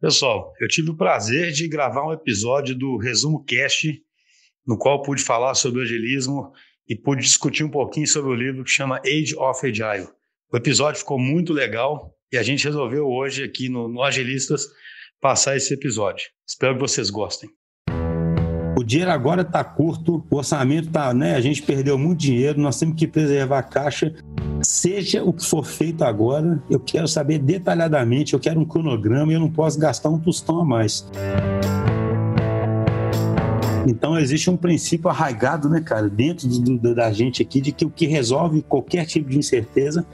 Pessoal, eu tive o prazer de gravar um episódio do Resumo Cast, no qual pude falar sobre agilismo e pude discutir um pouquinho sobre o livro que chama Age of Agile. O episódio ficou muito legal e a gente resolveu hoje aqui no, no Agilistas passar esse episódio. Espero que vocês gostem. O dinheiro agora está curto, o orçamento está, né? A gente perdeu muito dinheiro, nós temos que preservar a caixa. Seja o que for feito agora, eu quero saber detalhadamente, eu quero um cronograma e eu não posso gastar um tostão a mais. Então existe um princípio arraigado, né, cara, dentro do, do, da gente aqui, de que o que resolve qualquer tipo de incerteza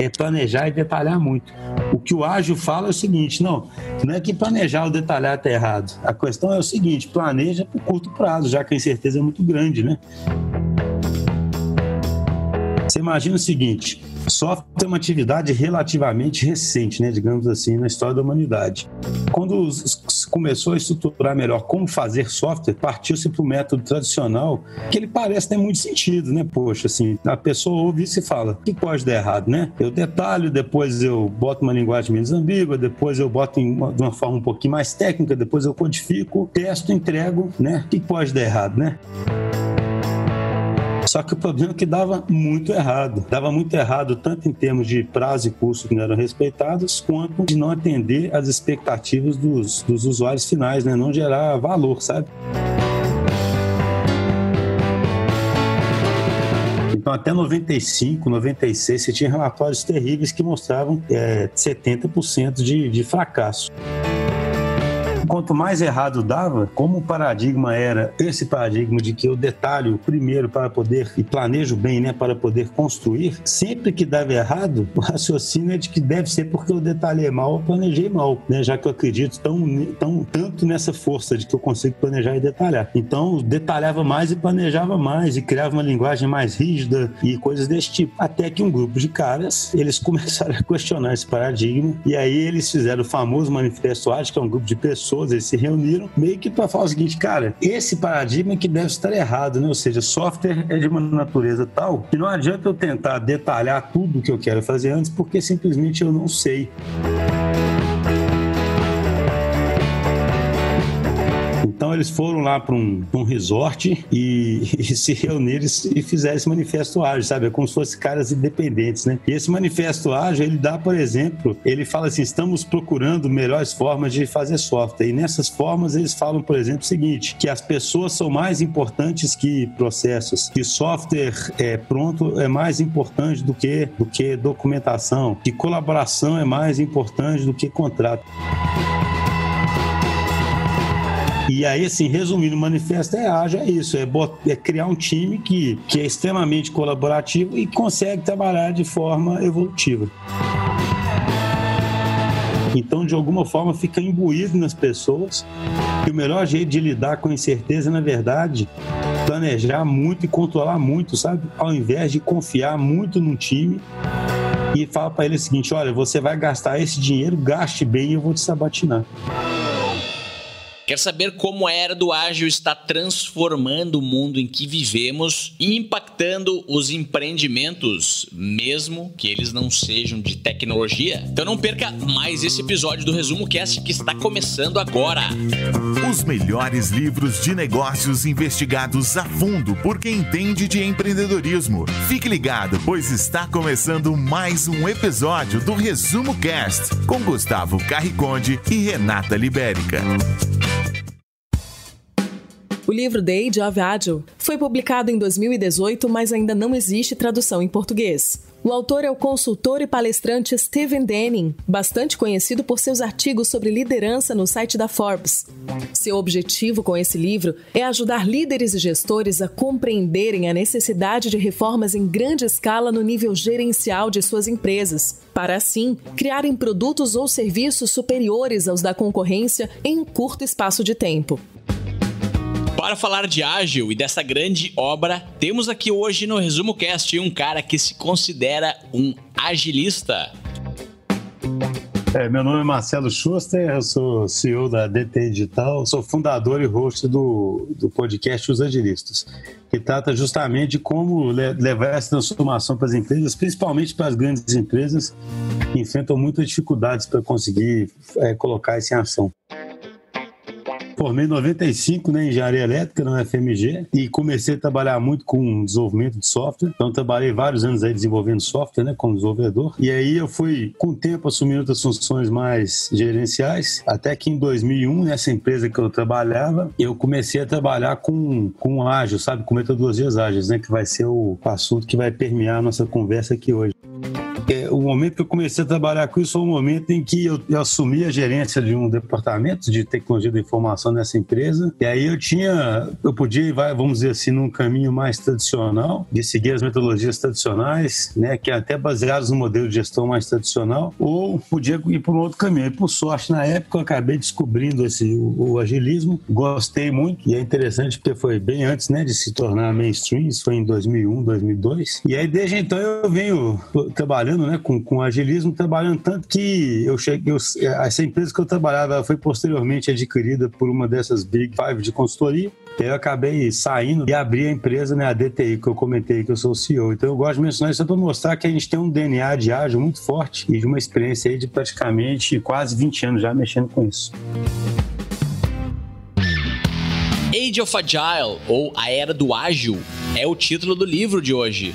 é planejar e detalhar muito. O que o ágil fala é o seguinte: não, não é que planejar ou detalhar está errado. A questão é o seguinte: planeja por curto prazo, já que a incerteza é muito grande, né? Você imagina o seguinte: software é uma atividade relativamente recente, né, digamos assim, na história da humanidade. Quando se começou a estruturar melhor como fazer software, partiu-se para o método tradicional, que ele parece ter muito sentido, né? Poxa, assim, a pessoa ouve isso e fala: o que pode dar errado, né? Eu detalho, depois eu boto uma linguagem menos ambígua, depois eu boto uma, de uma forma um pouquinho mais técnica, depois eu codifico, testo, entrego, né? O que pode dar errado, né? Só que o problema é que dava muito errado. Dava muito errado, tanto em termos de prazo e custo que não eram respeitados, quanto de não atender às expectativas dos, dos usuários finais, né? Não gerar valor, sabe? Então, até 95, 96, você tinha relatórios terríveis que mostravam é, 70% de, de fracasso quanto mais errado dava, como o paradigma era esse paradigma de que eu detalho primeiro para poder e planejo bem, né, para poder construir, sempre que dava errado, o raciocínio é de que deve ser porque eu detalhei mal ou planejei mal, né, já que eu acredito tão, tão tanto nessa força de que eu consigo planejar e detalhar. Então, detalhava mais e planejava mais e criava uma linguagem mais rígida e coisas desse tipo. Até que um grupo de caras, eles começaram a questionar esse paradigma e aí eles fizeram o famoso manifesto ágil, que é um grupo de pessoas pessoas, eles se reuniram meio que para falar o seguinte, cara, esse paradigma que deve estar errado, né? Ou seja, software é de uma natureza tal que não adianta eu tentar detalhar tudo que eu quero fazer antes, porque simplesmente eu não sei. Então eles foram lá para um, um, resort e, e, se reuniram e fizeram esse manifesto ágil, sabe? É como se fossem caras independentes, né? E esse manifesto ágil, ele dá, por exemplo, ele fala assim: estamos procurando melhores formas de fazer software. E nessas formas eles falam, por exemplo, o seguinte: que as pessoas são mais importantes que processos, que software é, pronto é mais importante do que, do que documentação, que colaboração é mais importante do que contrato. E aí, assim, resumindo, o manifesto é ágil, é isso, é, é, criar um time que, que é extremamente colaborativo e consegue trabalhar de forma evolutiva. Então, de alguma forma, fica imbuído nas pessoas que o melhor jeito de lidar com incerteza, na verdade, planejar muito e controlar muito, sabe? Ao invés de confiar muito no time e falar para ele o seguinte: olha, você vai gastar esse dinheiro, gaste bem e eu vou te sabatinar. Quer saber como a era do ágil está transformando o mundo em que vivemos e impactando os empreendimentos, mesmo que eles não sejam de tecnologia? Então não perca mais esse episódio do Resumo Cast que está começando agora. Os melhores livros de negócios investigados a fundo por quem entende de empreendedorismo. Fique ligado, pois está começando mais um episódio do Resumo Cast com Gustavo Carriconde e Renata Libérica. O livro The Age of Agile foi publicado em 2018, mas ainda não existe tradução em português. O autor é o consultor e palestrante Steven Denning, bastante conhecido por seus artigos sobre liderança no site da Forbes. Seu objetivo com esse livro é ajudar líderes e gestores a compreenderem a necessidade de reformas em grande escala no nível gerencial de suas empresas, para assim criarem produtos ou serviços superiores aos da concorrência em um curto espaço de tempo. Para falar de ágil e dessa grande obra, temos aqui hoje no Resumo Cast um cara que se considera um agilista. É, meu nome é Marcelo Schuster, eu sou CEO da DT Digital, sou fundador e host do, do podcast Os Agilistas, que trata justamente de como levar essa transformação para as empresas, principalmente para as grandes empresas, que enfrentam muitas dificuldades para conseguir é, colocar isso em ação. Formei em 95 né, em engenharia elétrica na UFMG e comecei a trabalhar muito com desenvolvimento de software. Então trabalhei vários anos aí desenvolvendo software, né, como desenvolvedor. E aí eu fui com o tempo assumindo outras funções mais gerenciais, até que em 2001, nessa empresa que eu trabalhava, eu comecei a trabalhar com com ágil, sabe, com metodologias ágeis, né, que vai ser o assunto que vai permear a nossa conversa aqui hoje o momento que eu comecei a trabalhar com isso foi o momento em que eu, eu, assumi a gerência de um departamento de tecnologia da informação nessa empresa. E aí eu tinha, eu podia ir, vamos dizer assim, num caminho mais tradicional, de seguir as metodologias tradicionais, né, que é até baseadas no modelo de gestão mais tradicional, ou podia ir por um outro caminho. E por sorte, na época, eu acabei descobrindo esse, o, o agilismo, gostei muito, e é interessante porque foi bem antes né, de se tornar mainstream, isso foi em 2001, 2002. E aí, desde então, eu venho trabalhando trabalhando com, com agilismo, trabalhando tanto que eu cheguei, eu, essa empresa que eu trabalhava foi posteriormente adquirida por uma dessas Big Five de consultoria. Eu acabei saindo e abri a empresa, né, a DTI, que eu comentei que eu sou o CEO. Então eu gosto de mencionar isso para mostrar que a gente tem um DNA de ágil muito forte e de uma experiência aí de praticamente quase 20 anos já mexendo com isso. Age of Agile, ou A Era do Ágil, é o título do livro de hoje.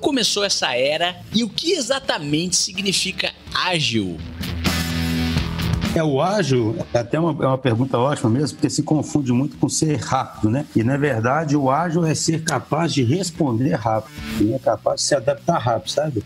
Começou essa era e o que exatamente significa ágil? É, o ágil é até uma, é uma pergunta ótima mesmo, porque se confunde muito com ser rápido, né? E na verdade, o ágil é ser capaz de responder rápido, é capaz de se adaptar rápido, sabe?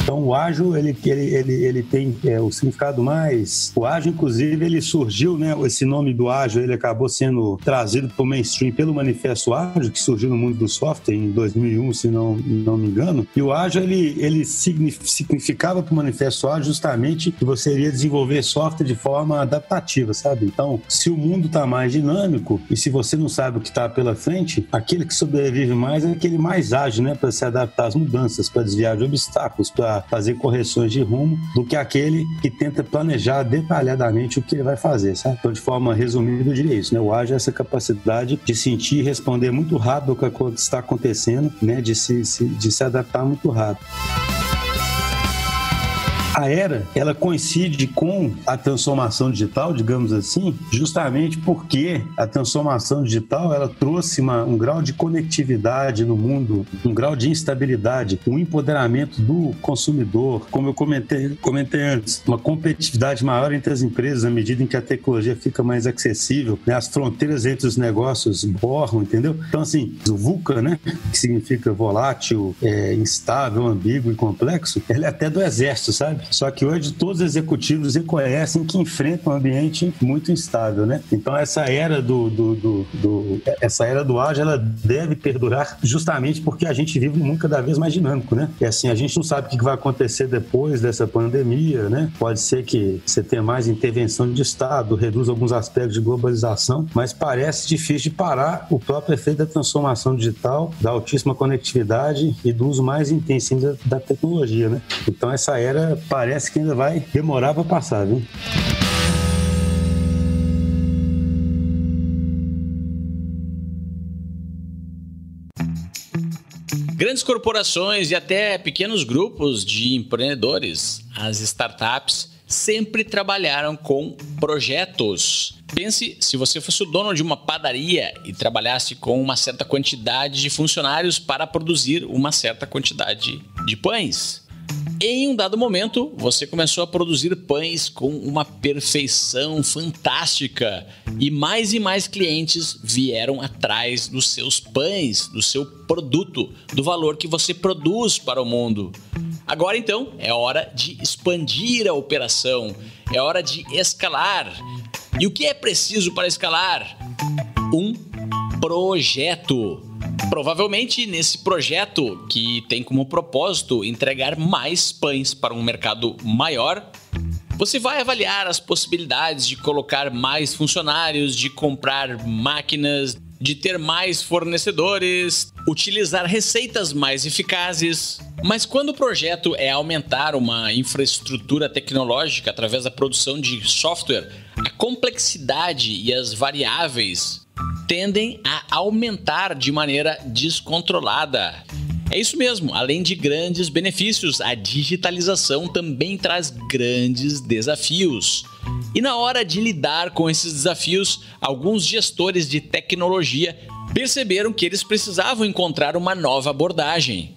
Então, o ágil, ele, ele, ele, ele tem é, o significado mais. O ágil, inclusive, ele surgiu, né? Esse nome do ágil, ele acabou sendo trazido para o mainstream pelo Manifesto Ágil, que surgiu no mundo do software em 2001, se não, não me engano. E o ágil, ele, ele significava para o Manifesto Ágil justamente que você iria desenvolver software de forma adaptativa, sabe? Então, se o mundo está mais dinâmico e se você não sabe o que está pela frente, aquele que sobrevive mais é aquele mais ágil, né? Para se adaptar às mudanças, para desviar de obstáculos, para fazer correções de rumo do que aquele que tenta planejar detalhadamente o que ele vai fazer, sabe? Então, de forma resumida, eu diria isso, né? O ágil é essa capacidade de sentir e responder muito rápido o que está acontecendo, né? De se, se de se adaptar muito rápido a era ela coincide com a transformação digital, digamos assim, justamente porque a transformação digital ela trouxe uma, um grau de conectividade no mundo, um grau de instabilidade, um empoderamento do consumidor, como eu comentei, comentei antes, uma competitividade maior entre as empresas à medida em que a tecnologia fica mais acessível, né? as fronteiras entre os negócios borram, entendeu? Então assim, o VUCA, né, que significa volátil, é, instável, ambíguo e complexo, ele é até do exército, sabe? Só que hoje todos os executivos reconhecem que enfrentam um ambiente muito instável, né? Então essa era do, do, do, do essa era do ágil, ela deve perdurar justamente porque a gente vive num cada vez mais dinâmico, né? E assim, a gente não sabe o que vai acontecer depois dessa pandemia, né? Pode ser que você tenha mais intervenção de Estado, reduz alguns aspectos de globalização, mas parece difícil de parar o próprio efeito da transformação digital, da altíssima conectividade e do uso mais intensivo da, da tecnologia, né? Então essa era parece que ainda vai demorar para passar, viu? Grandes corporações e até pequenos grupos de empreendedores, as startups, sempre trabalharam com projetos. Pense se você fosse o dono de uma padaria e trabalhasse com uma certa quantidade de funcionários para produzir uma certa quantidade de pães. Em um dado momento, você começou a produzir pães com uma perfeição fantástica e mais e mais clientes vieram atrás dos seus pães, do seu produto, do valor que você produz para o mundo. Agora então é hora de expandir a operação, é hora de escalar. E o que é preciso para escalar? Um projeto. Provavelmente nesse projeto, que tem como propósito entregar mais pães para um mercado maior, você vai avaliar as possibilidades de colocar mais funcionários, de comprar máquinas, de ter mais fornecedores, utilizar receitas mais eficazes. Mas quando o projeto é aumentar uma infraestrutura tecnológica através da produção de software, a complexidade e as variáveis tendem a aumentar de maneira descontrolada. É isso mesmo, além de grandes benefícios, a digitalização também traz grandes desafios. E na hora de lidar com esses desafios, alguns gestores de tecnologia perceberam que eles precisavam encontrar uma nova abordagem.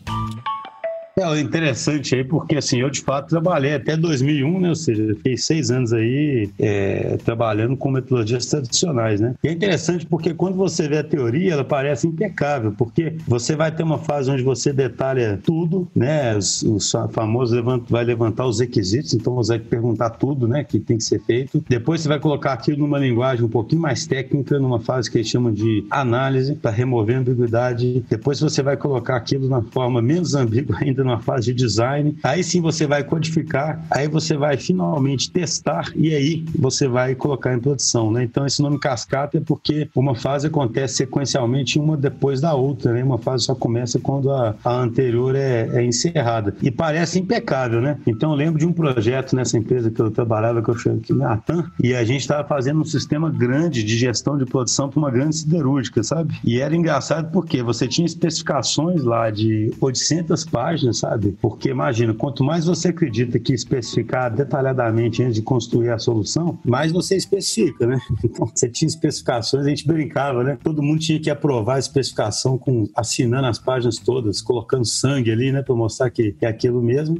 É interessante aí, porque assim, eu de fato trabalhei até 2001, né? Ou seja, fiquei seis anos aí é, trabalhando com metodologias tradicionais, né? E é interessante porque quando você vê a teoria, ela parece impecável, porque você vai ter uma fase onde você detalha tudo, né? Os, os famosos vai levantar os requisitos, então você vai perguntar tudo, né? Que tem que ser feito. Depois você vai colocar aquilo numa linguagem um pouquinho mais técnica, numa fase que eles chamam de análise, para remover a ambiguidade. Depois você vai colocar aquilo na forma menos ambígua ainda numa fase de design. Aí sim você vai codificar, aí você vai finalmente testar e aí você vai colocar em produção, né? Então esse nome cascata é porque uma fase acontece sequencialmente uma depois da outra, né? Uma fase só começa quando a, a anterior é, é, encerrada. E parece impecável, né? Então eu lembro de um projeto nessa empresa que eu trabalhava, que eu chamo aqui Natan, e a gente estava fazendo um sistema grande de gestão de produção para uma grande siderúrgica, sabe? E era engraçado porque você tinha especificações lá de 800 páginas sabe? Porque imagina, quanto mais você acredita que especificar detalhadamente antes de construir a solução, mais você especifica, né? Então, você tinha especificações, a gente brincava, né? Todo mundo tinha que aprovar a especificação com assinando as páginas todas, colocando sangue ali, né, para mostrar que é aquilo mesmo.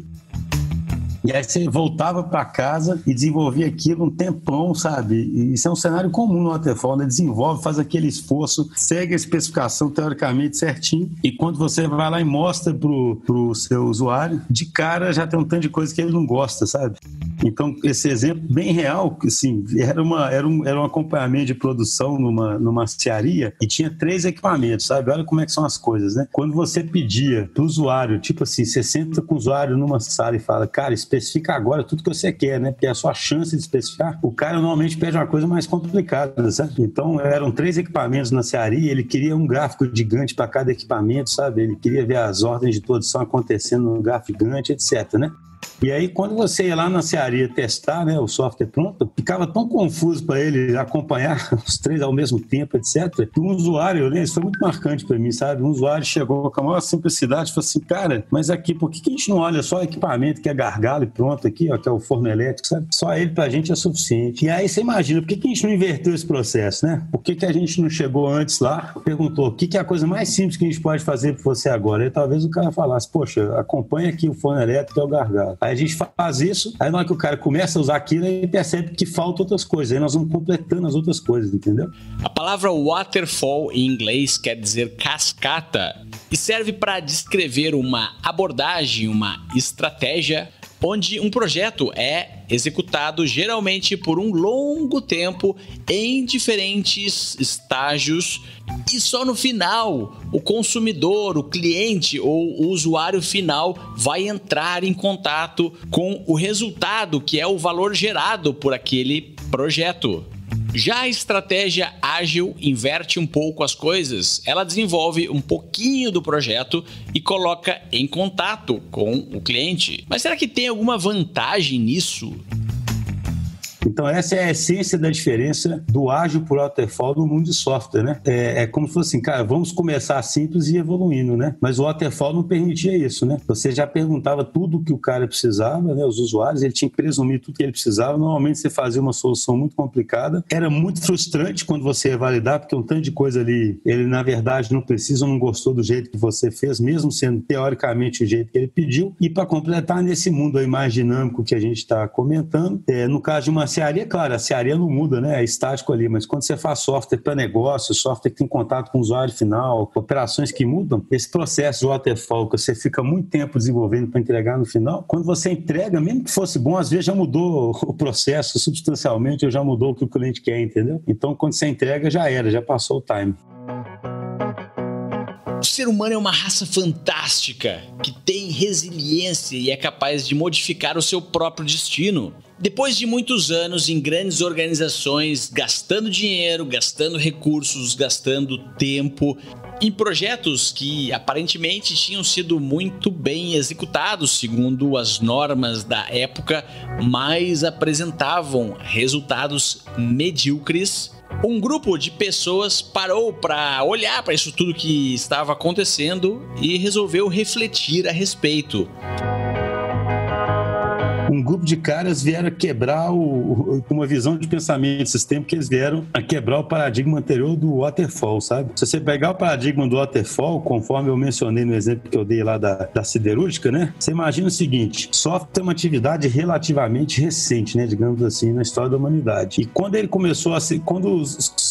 E aí você voltava para casa e desenvolvia aquilo um tempão, sabe? E isso é um cenário comum no waterfall, né? Desenvolve, faz aquele esforço, segue a especificação teoricamente certinho e quando você vai lá e mostra pro, pro seu usuário, de cara já tem um tanto de coisa que ele não gosta, sabe? Então, esse exemplo bem real, assim, era, uma, era, um, era um acompanhamento de produção numa, numa cearia e tinha três equipamentos, sabe? Olha como é que são as coisas, né? Quando você pedia pro usuário, tipo assim, você senta com o usuário numa sala e fala, cara, especifica agora tudo que você quer, né? Porque é a sua chance de especificar. O cara normalmente pede uma coisa mais complicada, sabe? Então eram três equipamentos na cearia, ele queria um gráfico gigante para cada equipamento, sabe? Ele queria ver as ordens de produção acontecendo no gráfico gigante, etc, né? E aí, quando você ia lá na cearia testar né, o software pronto, ficava tão confuso para ele acompanhar os três ao mesmo tempo, etc., que um usuário, lembro, isso foi muito marcante para mim, sabe? Um usuário chegou com a maior simplicidade e falou assim: cara, mas aqui, por que, que a gente não olha só o equipamento que é gargalo e pronto aqui, ó, que é o forno elétrico, sabe? Só ele para a gente é suficiente. E aí você imagina, por que, que a gente não inverteu esse processo, né? Por que, que a gente não chegou antes lá, perguntou o que, que é a coisa mais simples que a gente pode fazer para você agora? E talvez o cara falasse: poxa, acompanha aqui o forno elétrico, que é o gargalo. Aí a gente faz isso, aí na hora que o cara começa a usar aquilo, ele percebe que falta outras coisas. Aí nós vamos completando as outras coisas, entendeu? A palavra waterfall em inglês quer dizer cascata e serve para descrever uma abordagem, uma estratégia onde um projeto é executado geralmente por um longo tempo em diferentes estágios e só no final o consumidor, o cliente ou o usuário final vai entrar em contato com o resultado que é o valor gerado por aquele projeto. Já a estratégia ágil inverte um pouco as coisas. Ela desenvolve um pouquinho do projeto e coloca em contato com o cliente. Mas será que tem alguma vantagem nisso? Então, essa é a essência da diferença do ágil por waterfall no mundo de software, né? É, é, como se fosse assim, cara, vamos começar simples e evoluindo, né? Mas o waterfall não permitia isso, né? Você já perguntava tudo o que o cara precisava, né? Os usuários, ele tinha que presumir tudo que ele precisava. Normalmente você fazia uma solução muito complicada. Era muito frustrante quando você ia validar, porque um tanto de coisa ali, ele na verdade não precisa, não gostou do jeito que você fez, mesmo sendo teoricamente o jeito que ele pediu. E para completar nesse mundo aí mais dinâmico que a gente está comentando, é, no caso de uma cearia, claro, a cearia não muda, né? É estático ali, mas quando você faz software para negócio, software que tem contato com o usuário final, operações que mudam, esse processo waterfall que você fica muito tempo desenvolvendo para entregar no final, quando você entrega, mesmo que fosse bom, às vezes já mudou o processo substancialmente, ou já mudou o que o cliente quer, entendeu? Então, quando você entrega, já era, já passou o time. O ser humano é uma raça fantástica que tem resiliência e é capaz de modificar o seu próprio destino. Depois de muitos anos em grandes organizações, gastando dinheiro, gastando recursos, gastando tempo, em projetos que aparentemente tinham sido muito bem executados segundo as normas da época, mas apresentavam resultados medíocres. um grupo de pessoas parou para olhar para isso tudo que estava acontecendo e resolveu refletir a respeito um grupo de caras vieram quebrar o, uma visão de pensamento esses tempos que eles vieram a quebrar o paradigma anterior do waterfall, sabe? Se você pegar o paradigma do waterfall, conforme eu mencionei no exemplo que eu dei lá da, da siderúrgica, né? Você imagina o seguinte, software é uma atividade relativamente recente, né? Digamos assim, na história da humanidade. E quando ele começou a se, quando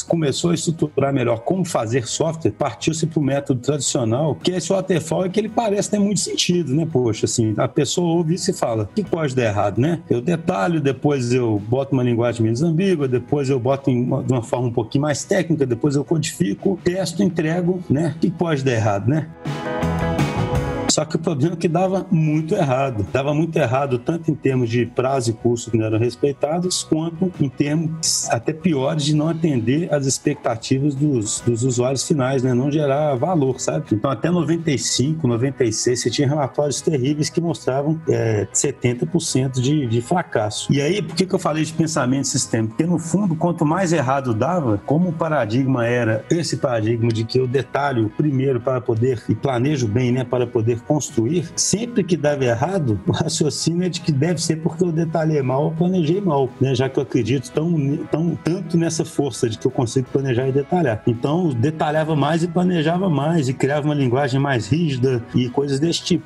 começou a estruturar melhor como fazer software, partiu-se para o método tradicional, que esse waterfall é que ele parece ter muito sentido, né? Poxa, assim, a pessoa ouve isso e fala, que pode dar errado, né? Eu detalho, depois eu boto uma linguagem menos ambígua, depois eu boto uma, de uma forma um pouquinho mais técnica, depois eu codifico, testo, entrego, né? O que pode dar errado, né? Só que o problema é que dava muito errado. Dava muito errado tanto em termos de prazo e custo que não eram respeitados, quanto em termos até piores de não atender às expectativas dos, dos usuários finais, né? Não gerar valor, sabe? Então até 95, 96, você tinha relatórios terríveis que mostravam é, 70% de, de fracasso. E aí, por que, que eu falei de pensamento sistêmico? Porque no fundo, quanto mais errado dava, como o paradigma era esse paradigma de que eu detalho primeiro para poder e planejo bem, né, para poder construir, sempre que dava errado, o raciocínio é de que deve ser porque eu detalhei mal ou planejei mal, né? já que eu acredito tão, tão, tanto nessa força de que eu consigo planejar e detalhar. Então, detalhava mais e planejava mais e criava uma linguagem mais rígida e coisas desse tipo.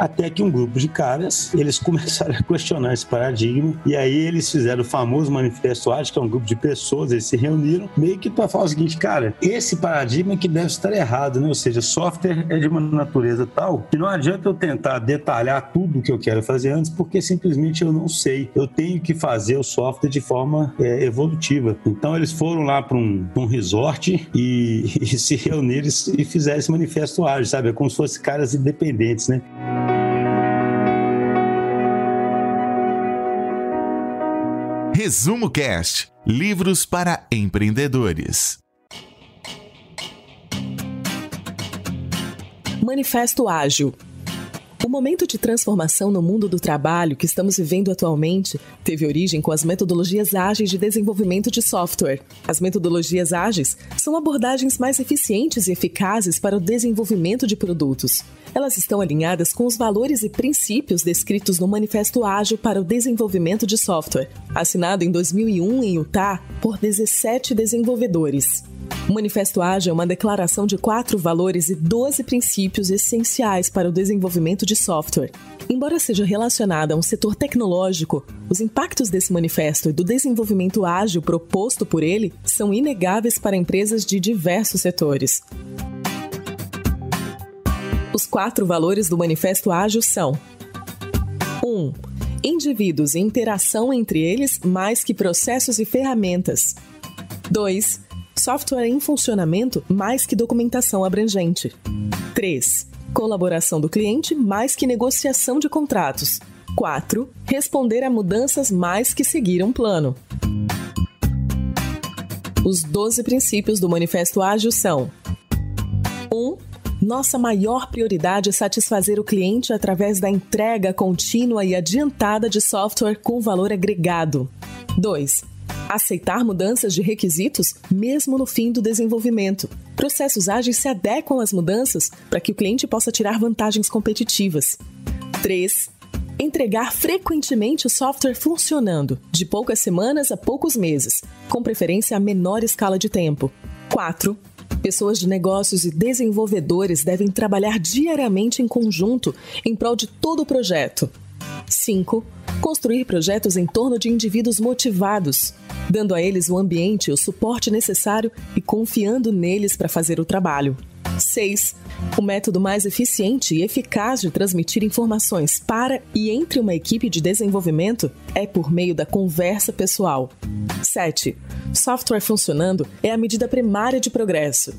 Até que um grupo de caras, eles começaram a questionar esse paradigma e aí eles fizeram o famoso manifesto ágil, que é um grupo de pessoas, eles se reuniram meio que para falar o seguinte, cara, esse paradigma é que deve estar errado, né? Ou seja, software é de uma natureza tal que não adianta eu tentar detalhar tudo o que eu quero fazer antes, porque simplesmente eu não sei. Eu tenho que fazer o software de forma é, evolutiva. Então eles foram lá para um, um, resort e, e se reuniram e fizeram esse manifesto ágil, sabe? É como se fossem caras independentes, né? Resumo Cast Livros para empreendedores. Manifesto Ágil o momento de transformação no mundo do trabalho que estamos vivendo atualmente teve origem com as metodologias ágeis de desenvolvimento de software. As metodologias ágeis são abordagens mais eficientes e eficazes para o desenvolvimento de produtos. Elas estão alinhadas com os valores e princípios descritos no Manifesto Ágil para o Desenvolvimento de Software, assinado em 2001 em Utah por 17 desenvolvedores. O Manifesto Ágil é uma declaração de quatro valores e 12 princípios essenciais para o desenvolvimento de software. Embora seja relacionada a um setor tecnológico, os impactos desse manifesto e do desenvolvimento ágil proposto por ele são inegáveis para empresas de diversos setores. Os quatro valores do Manifesto Ágil são: 1. Um, indivíduos e interação entre eles mais que processos e ferramentas. 2 software em funcionamento mais que documentação abrangente. 3. Colaboração do cliente mais que negociação de contratos. 4. Responder a mudanças mais que seguir um plano. Os 12 princípios do Manifesto Ágil são: 1. Nossa maior prioridade é satisfazer o cliente através da entrega contínua e adiantada de software com valor agregado. 2 aceitar mudanças de requisitos mesmo no fim do desenvolvimento. Processos ágeis se adequam às mudanças para que o cliente possa tirar vantagens competitivas. 3. Entregar frequentemente o software funcionando, de poucas semanas a poucos meses, com preferência a menor escala de tempo. 4. Pessoas de negócios e desenvolvedores devem trabalhar diariamente em conjunto em prol de todo o projeto. 5. Construir projetos em torno de indivíduos motivados, dando a eles o ambiente e o suporte necessário e confiando neles para fazer o trabalho. 6. O método mais eficiente e eficaz de transmitir informações para e entre uma equipe de desenvolvimento é por meio da conversa pessoal. 7. Software funcionando é a medida primária de progresso.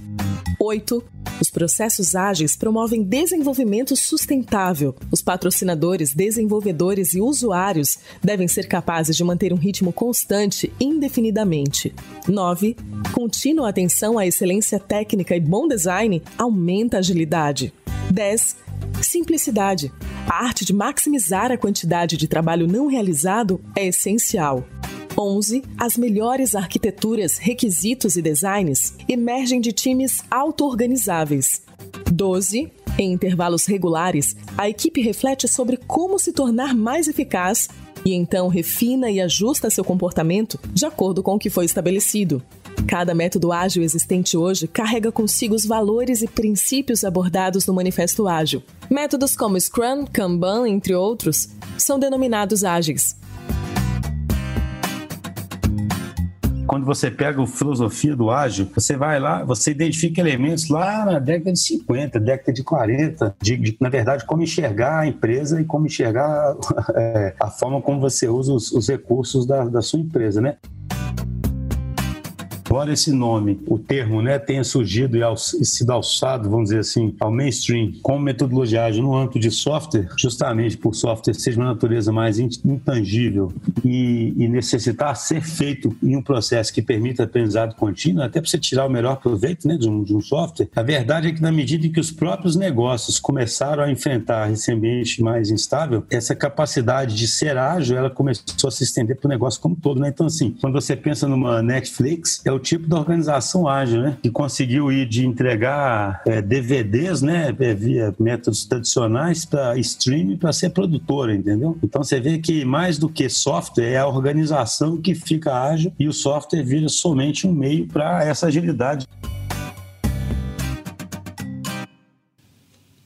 8. Os processos ágeis promovem desenvolvimento sustentável. Os patrocinadores, desenvolvedores e usuários devem ser capazes de manter um ritmo constante indefinidamente. 9. Contínua atenção à excelência técnica e bom design aumenta a agilidade. 10. Simplicidade. A arte de maximizar a quantidade de trabalho não realizado é essencial. 11. As melhores arquiteturas, requisitos e designs emergem de times auto-organizáveis. 12. Em intervalos regulares, a equipe reflete sobre como se tornar mais eficaz e então refina e ajusta seu comportamento de acordo com o que foi estabelecido. Cada método ágil existente hoje carrega consigo os valores e princípios abordados no Manifesto Ágil. Métodos como Scrum, Kanban, entre outros, são denominados ágeis. quando você pega a filosofia do ágil, você vai lá, você identifica elementos lá na década de 50, década de 40, de, de na verdade, como enxergar a empresa e como enxergar é, a forma como você usa os, os recursos da, da sua empresa, né? Embora esse nome, o termo, né, tenha surgido e, e sido alçado, vamos dizer assim, ao mainstream como metodologia ágil no âmbito de software, justamente por software ser uma natureza mais intangível e, e, necessitar ser feito em um processo que permita aprendizado contínuo, até para você tirar o melhor proveito né, de, um, de um software, a verdade é que na medida em que os próprios negócios começaram a enfrentar esse ambiente mais instável, essa capacidade de ser ágil, ela começou a se estender para o negócio como todo. Né? Então, assim, quando você pensa numa Netflix, é o tipo de organização ágil, né? Que conseguiu ir de entregar é, DVDs, né? É, via métodos tradicionais para streaming para ser produtora, entendeu? Então você vê que mais do que software é a organização que fica ágil e o software vira somente um meio para essa agilidade.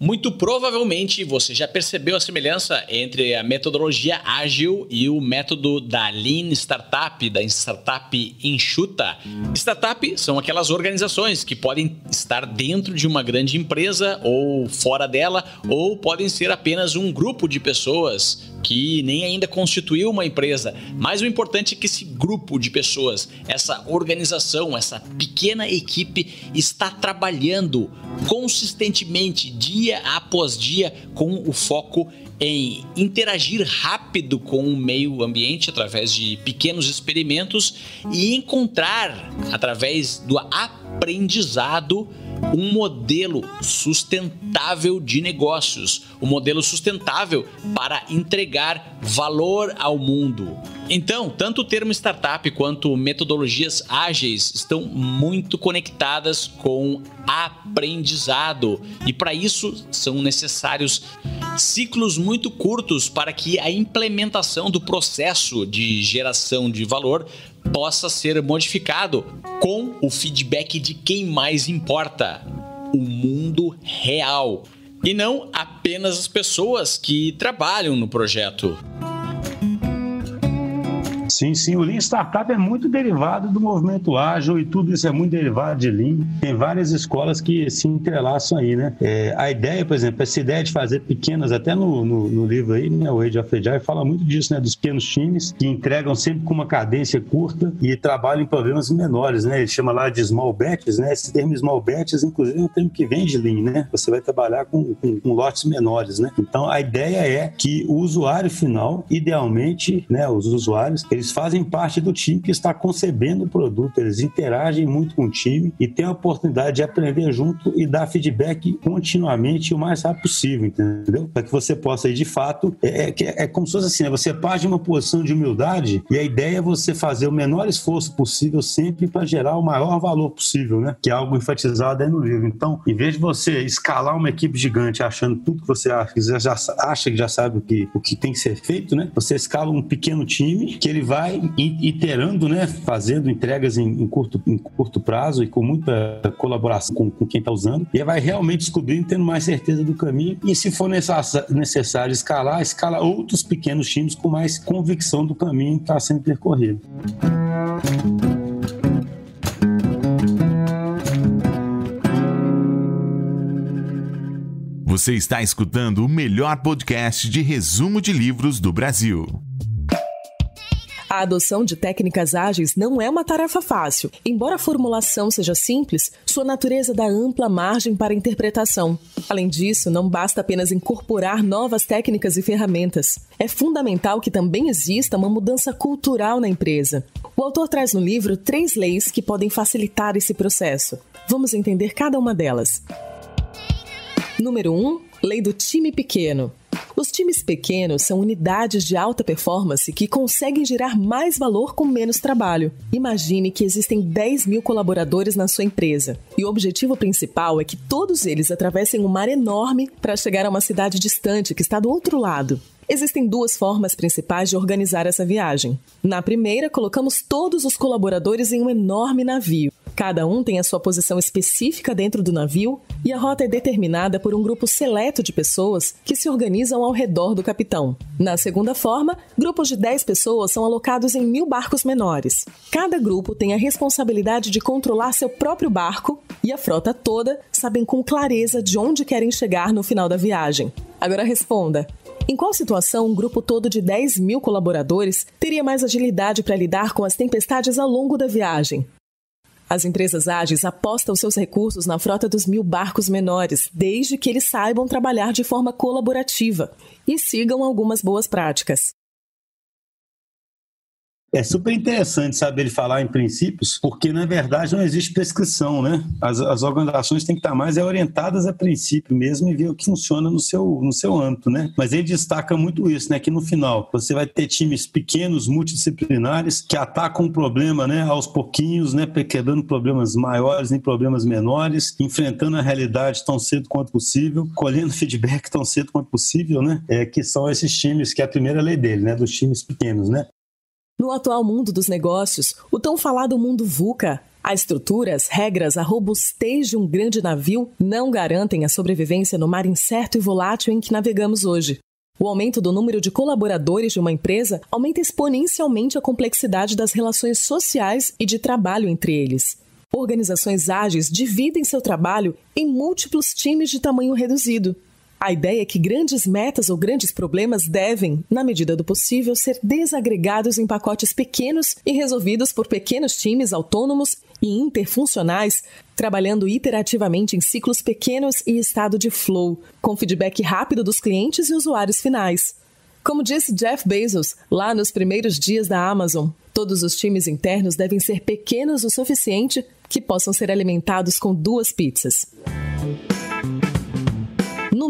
Muito provavelmente você já percebeu a semelhança entre a metodologia ágil e o método da Lean Startup, da startup enxuta. Startup são aquelas organizações que podem estar dentro de uma grande empresa ou fora dela, ou podem ser apenas um grupo de pessoas que nem ainda constituiu uma empresa. Mas o importante é que esse grupo de pessoas, essa organização, essa pequena equipe está trabalhando consistentemente, dia após dia, com o foco em interagir rápido com o meio ambiente através de pequenos experimentos e encontrar, através do aprendizado, um modelo sustentável de negócios, um modelo sustentável para entregar valor ao mundo. Então, tanto o termo startup quanto metodologias ágeis estão muito conectadas com aprendizado e para isso são necessários ciclos muito curtos para que a implementação do processo de geração de valor possa ser modificado com o feedback de quem mais importa, o mundo real, e não apenas as pessoas que trabalham no projeto. Sim, sim. O Lean Startup é muito derivado do movimento ágil e tudo isso é muito derivado de Lean. Tem várias escolas que se entrelaçam aí, né? É, a ideia, por exemplo, essa ideia de fazer pequenas, até no, no, no livro aí, né, o Age of Agile, fala muito disso, né? Dos pequenos times que entregam sempre com uma cadência curta e trabalham em problemas menores, né? Ele chama lá de small batches, né? Esse termo small batches, inclusive, é um termo que vem de Lean, né? Você vai trabalhar com, com, com lotes menores, né? Então, a ideia é que o usuário final, idealmente, né? Os usuários, eles fazem parte do time que está concebendo o produto, eles interagem muito com o time e têm a oportunidade de aprender junto e dar feedback continuamente o mais rápido possível, entendeu? Para que você possa ir de fato. É, é, é como se fosse assim, né? você parte de uma posição de humildade e a ideia é você fazer o menor esforço possível sempre para gerar o maior valor possível, né? Que é algo enfatizado aí no livro. Então, em vez de você escalar uma equipe gigante achando tudo que você acha, que já acha que já sabe o que, o que tem que ser feito, né? Você escala um pequeno time que ele vai vai iterando, né, fazendo entregas em, em, curto, em curto prazo e com muita colaboração com, com quem está usando, e vai realmente descobrindo, tendo mais certeza do caminho. E se for necessário escalar, escala outros pequenos times com mais convicção do caminho que está sendo percorrido. Você está escutando o melhor podcast de resumo de livros do Brasil. A adoção de técnicas ágeis não é uma tarefa fácil. Embora a formulação seja simples, sua natureza dá ampla margem para interpretação. Além disso, não basta apenas incorporar novas técnicas e ferramentas. É fundamental que também exista uma mudança cultural na empresa. O autor traz no livro três leis que podem facilitar esse processo. Vamos entender cada uma delas. Número 1. Um, lei do time pequeno. Os times pequenos são unidades de alta performance que conseguem gerar mais valor com menos trabalho. Imagine que existem 10 mil colaboradores na sua empresa e o objetivo principal é que todos eles atravessem um mar enorme para chegar a uma cidade distante que está do outro lado. Existem duas formas principais de organizar essa viagem. Na primeira, colocamos todos os colaboradores em um enorme navio. Cada um tem a sua posição específica dentro do navio e a rota é determinada por um grupo seleto de pessoas que se organizam ao redor do capitão. Na segunda forma, grupos de 10 pessoas são alocados em mil barcos menores. Cada grupo tem a responsabilidade de controlar seu próprio barco e a frota toda sabem com clareza de onde querem chegar no final da viagem. Agora responda: em qual situação um grupo todo de 10 mil colaboradores teria mais agilidade para lidar com as tempestades ao longo da viagem? As empresas ágeis apostam seus recursos na frota dos mil barcos menores, desde que eles saibam trabalhar de forma colaborativa e sigam algumas boas práticas. É super interessante saber ele falar em princípios, porque na verdade não existe prescrição, né? As, as organizações têm que estar mais orientadas a princípio mesmo e ver o que funciona no seu, no seu âmbito, né? Mas ele destaca muito isso, né? Que no final você vai ter times pequenos, multidisciplinares, que atacam o problema, né? Aos pouquinhos, né? Quebrando problemas maiores em problemas menores, enfrentando a realidade tão cedo quanto possível, colhendo feedback tão cedo quanto possível, né? É, que são esses times, que é a primeira lei dele, né? Dos times pequenos, né? No atual mundo dos negócios, o tão falado mundo VUCA, as regras, a robustez de um grande navio não garantem a sobrevivência no mar incerto e volátil em que navegamos hoje. O aumento do número de colaboradores de uma empresa aumenta exponencialmente a complexidade das relações sociais e de trabalho entre eles. Organizações ágeis dividem seu trabalho em múltiplos times de tamanho reduzido, a ideia é que grandes metas ou grandes problemas devem, na medida do possível, ser desagregados em pacotes pequenos e resolvidos por pequenos times autônomos e interfuncionais, trabalhando iterativamente em ciclos pequenos e estado de flow, com feedback rápido dos clientes e usuários finais. Como disse Jeff Bezos lá nos primeiros dias da Amazon, todos os times internos devem ser pequenos o suficiente que possam ser alimentados com duas pizzas.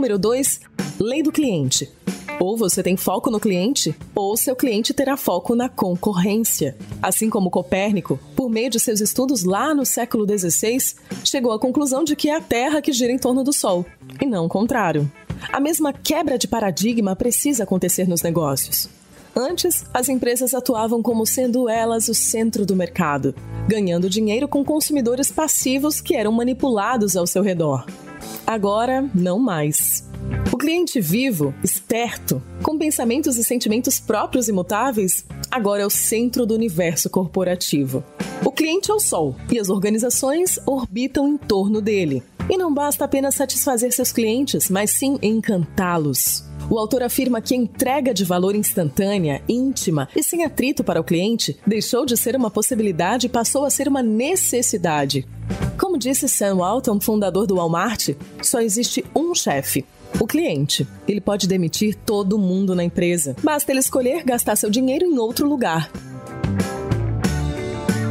Número 2, lei do cliente. Ou você tem foco no cliente, ou seu cliente terá foco na concorrência. Assim como Copérnico, por meio de seus estudos lá no século XVI, chegou à conclusão de que é a Terra que gira em torno do Sol, e não o contrário. A mesma quebra de paradigma precisa acontecer nos negócios. Antes, as empresas atuavam como sendo elas o centro do mercado, ganhando dinheiro com consumidores passivos que eram manipulados ao seu redor. Agora, não mais. O cliente vivo, esperto, com pensamentos e sentimentos próprios e mutáveis, agora é o centro do universo corporativo. O cliente é o sol e as organizações orbitam em torno dele. E não basta apenas satisfazer seus clientes, mas sim encantá-los. O autor afirma que a entrega de valor instantânea, íntima e sem atrito para o cliente deixou de ser uma possibilidade e passou a ser uma necessidade. Como disse Sam Walton, fundador do Walmart, só existe um chefe, o cliente. Ele pode demitir todo mundo na empresa. Basta ele escolher gastar seu dinheiro em outro lugar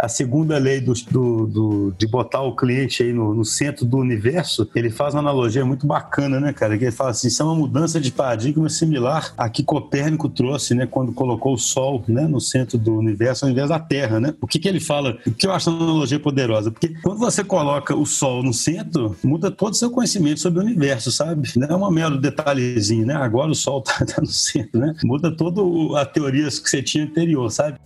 a segunda lei do, do, do, de botar o cliente aí no, no, centro do universo, ele faz uma analogia muito bacana, né, cara? Que ele fala assim: isso é uma mudança de paradigma similar a que Copérnico trouxe, né, quando colocou o Sol né, no centro do universo ao invés da Terra, né? O que, que ele fala? O que eu acho uma analogia poderosa? Porque quando você coloca o Sol no centro, muda todo o seu conhecimento sobre o universo, sabe? Não é uma mero detalhezinho, né? Agora o Sol tá, tá no centro, né? Muda toda a teoria que você tinha anterior, sabe?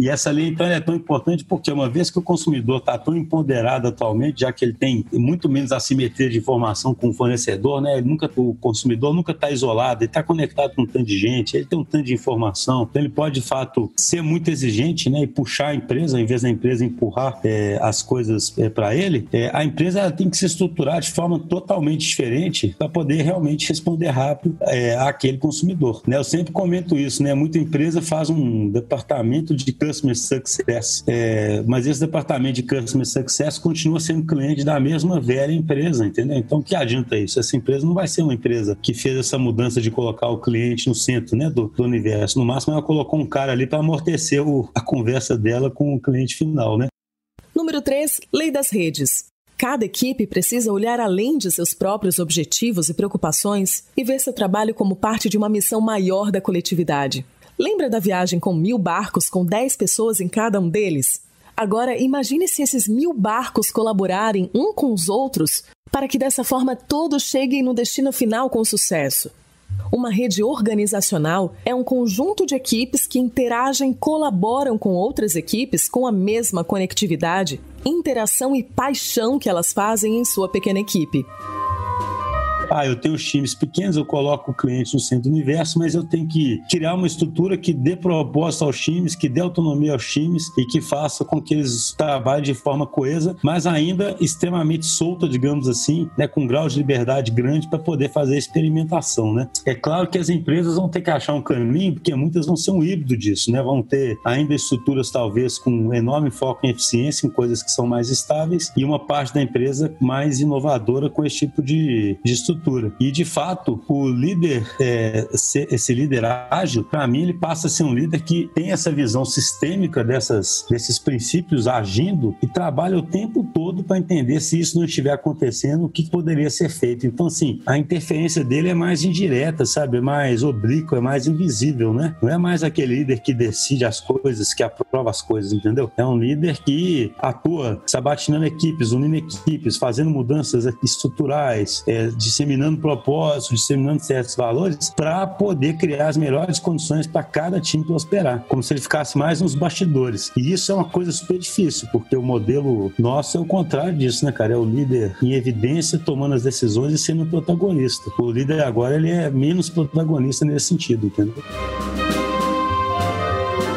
E essa lei, então, é tão importante porque, uma vez que o consumidor está tão empoderado atualmente, já que ele tem muito menos assimetria de informação com o fornecedor, né? Ele nunca, o consumidor nunca está isolado, ele está conectado com um tanto de gente, ele tem um tanto de informação, então ele pode, de fato, ser muito exigente né? e puxar a empresa, ao invés da empresa empurrar é, as coisas é, para ele. É, a empresa tem que se estruturar de forma totalmente diferente para poder realmente responder rápido é, àquele consumidor. Né? Eu sempre comento isso, né? Muita empresa faz um departamento de Customer Success. É, mas esse departamento de Customer Success continua sendo cliente da mesma velha empresa, entendeu? Então, que adianta isso? Essa empresa não vai ser uma empresa que fez essa mudança de colocar o cliente no centro né, do, do universo. No máximo, ela colocou um cara ali para amortecer o, a conversa dela com o cliente final, né? Número 3, Lei das Redes. cada equipe precisa olhar além de seus próprios objetivos e preocupações e ver seu trabalho como parte de uma missão maior da coletividade. Lembra da viagem com mil barcos com dez pessoas em cada um deles? Agora, imagine se esses mil barcos colaborarem um com os outros para que dessa forma todos cheguem no destino final com sucesso. Uma rede organizacional é um conjunto de equipes que interagem e colaboram com outras equipes com a mesma conectividade, interação e paixão que elas fazem em sua pequena equipe. Ah, eu tenho times pequenos, eu coloco o cliente no centro do universo, mas eu tenho que criar uma estrutura que dê propósito aos times, que dê autonomia aos times e que faça com que eles trabalhem de forma coesa, mas ainda extremamente solta, digamos assim, né, com um grau de liberdade grande para poder fazer experimentação, né? É claro que as empresas vão ter que achar um caminho, porque muitas vão ser um híbrido disso, né? Vão ter ainda estruturas talvez com um enorme foco em eficiência, em coisas que são mais estáveis, e uma parte da empresa mais inovadora com esse tipo de, de estrutura estrutura. E de fato, o líder, é, esse líder ágil, para mim, ele passa a ser um líder que tem essa visão sistêmica dessas, desses princípios agindo e trabalha o tempo todo para entender se isso não estiver acontecendo, o que poderia ser feito. Então, assim, a interferência dele é mais indireta, sabe? É mais oblíqua, é mais invisível, né? Não é mais aquele líder que decide as coisas, que aprova as coisas, entendeu? É um líder que atua sabatinando equipes, unindo equipes, fazendo mudanças estruturais, é, disseminando propósitos, disseminando certos valores para poder criar as melhores condições para cada time prosperar, como se ele ficasse mais nos bastidores. E isso é uma coisa super difícil, porque o modelo nosso é o contrário disso, né, cara? É o líder em evidência tomando as decisões e sendo protagonista. O líder agora ele é menos protagonista nesse sentido, entendeu?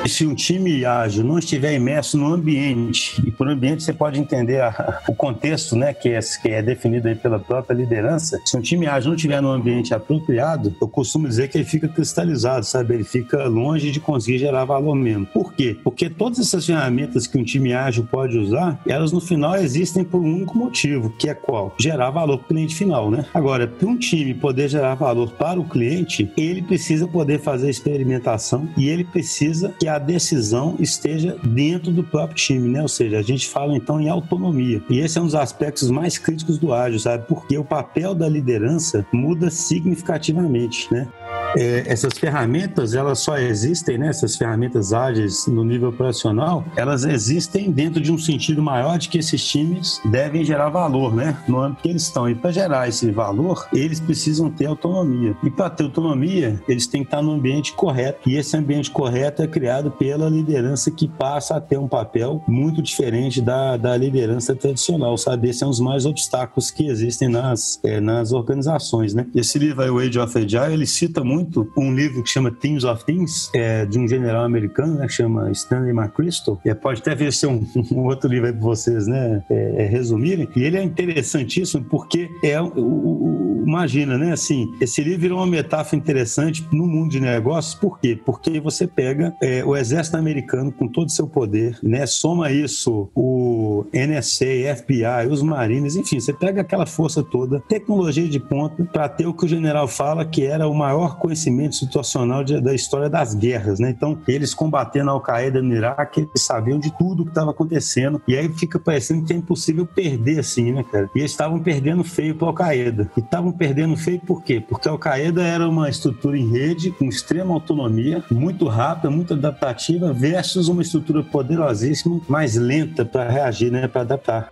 Se um time ágil não estiver imerso no ambiente, e por ambiente você pode entender a, o contexto né, que, é, que é definido aí pela própria liderança, se um time ágil não estiver no ambiente apropriado, eu costumo dizer que ele fica cristalizado, sabe? Ele fica longe de conseguir gerar valor mesmo. Por quê? Porque todas essas ferramentas que um time ágil pode usar, elas no final existem por um único motivo, que é qual? Gerar valor para o cliente final, né? Agora, para um time poder gerar valor para o cliente, ele precisa poder fazer experimentação e ele precisa que a a decisão esteja dentro do próprio time, né? Ou seja, a gente fala então em autonomia. E esse é um dos aspectos mais críticos do ágil, sabe? Porque o papel da liderança muda significativamente, né? É, essas ferramentas elas só existem, né, essas ferramentas ágeis no nível operacional, elas existem dentro de um sentido maior de que esses times devem gerar valor, né, no âmbito que eles estão. E para gerar esse valor, eles precisam ter autonomia. E para ter autonomia, eles têm que estar no ambiente correto. E esse ambiente correto é criado pela liderança que passa a ter um papel muito diferente da, da liderança tradicional, sabe? Esse é um dos mais obstáculos que existem nas, é, nas organizações, né? Esse livro o Age of Agile, ele cita muito muito um livro que chama Teams of Things, é, de um general americano, né, chama Stanley McChrystal. É, pode até ver se é um, um, outro livro aí para vocês né, é, é, resumirem. E ele é interessantíssimo porque é o, o, imagina, né? Assim, esse livro virou uma metáfora interessante no mundo de negócios. Por quê? Porque você pega é, o exército americano com todo o seu poder, né? Soma isso o NSA, FBI, os marines, enfim, você pega aquela força toda, tecnologia de ponta, para ter o que o general fala que era o maior conhecimento situacional de, da história das guerras, né? Então, eles combatendo a Al-Qaeda no Iraque, eles sabiam de tudo que estava acontecendo. E aí fica parecendo que é impossível perder assim, né, cara? E eles estavam perdendo feio para Al-Qaeda. E estavam perdendo feio por quê? Porque a Al-Qaeda era uma estrutura em rede com extrema autonomia, muito rápida, muito adaptativa, versus uma estrutura poderosíssima, mais lenta para reagir, né, para adaptar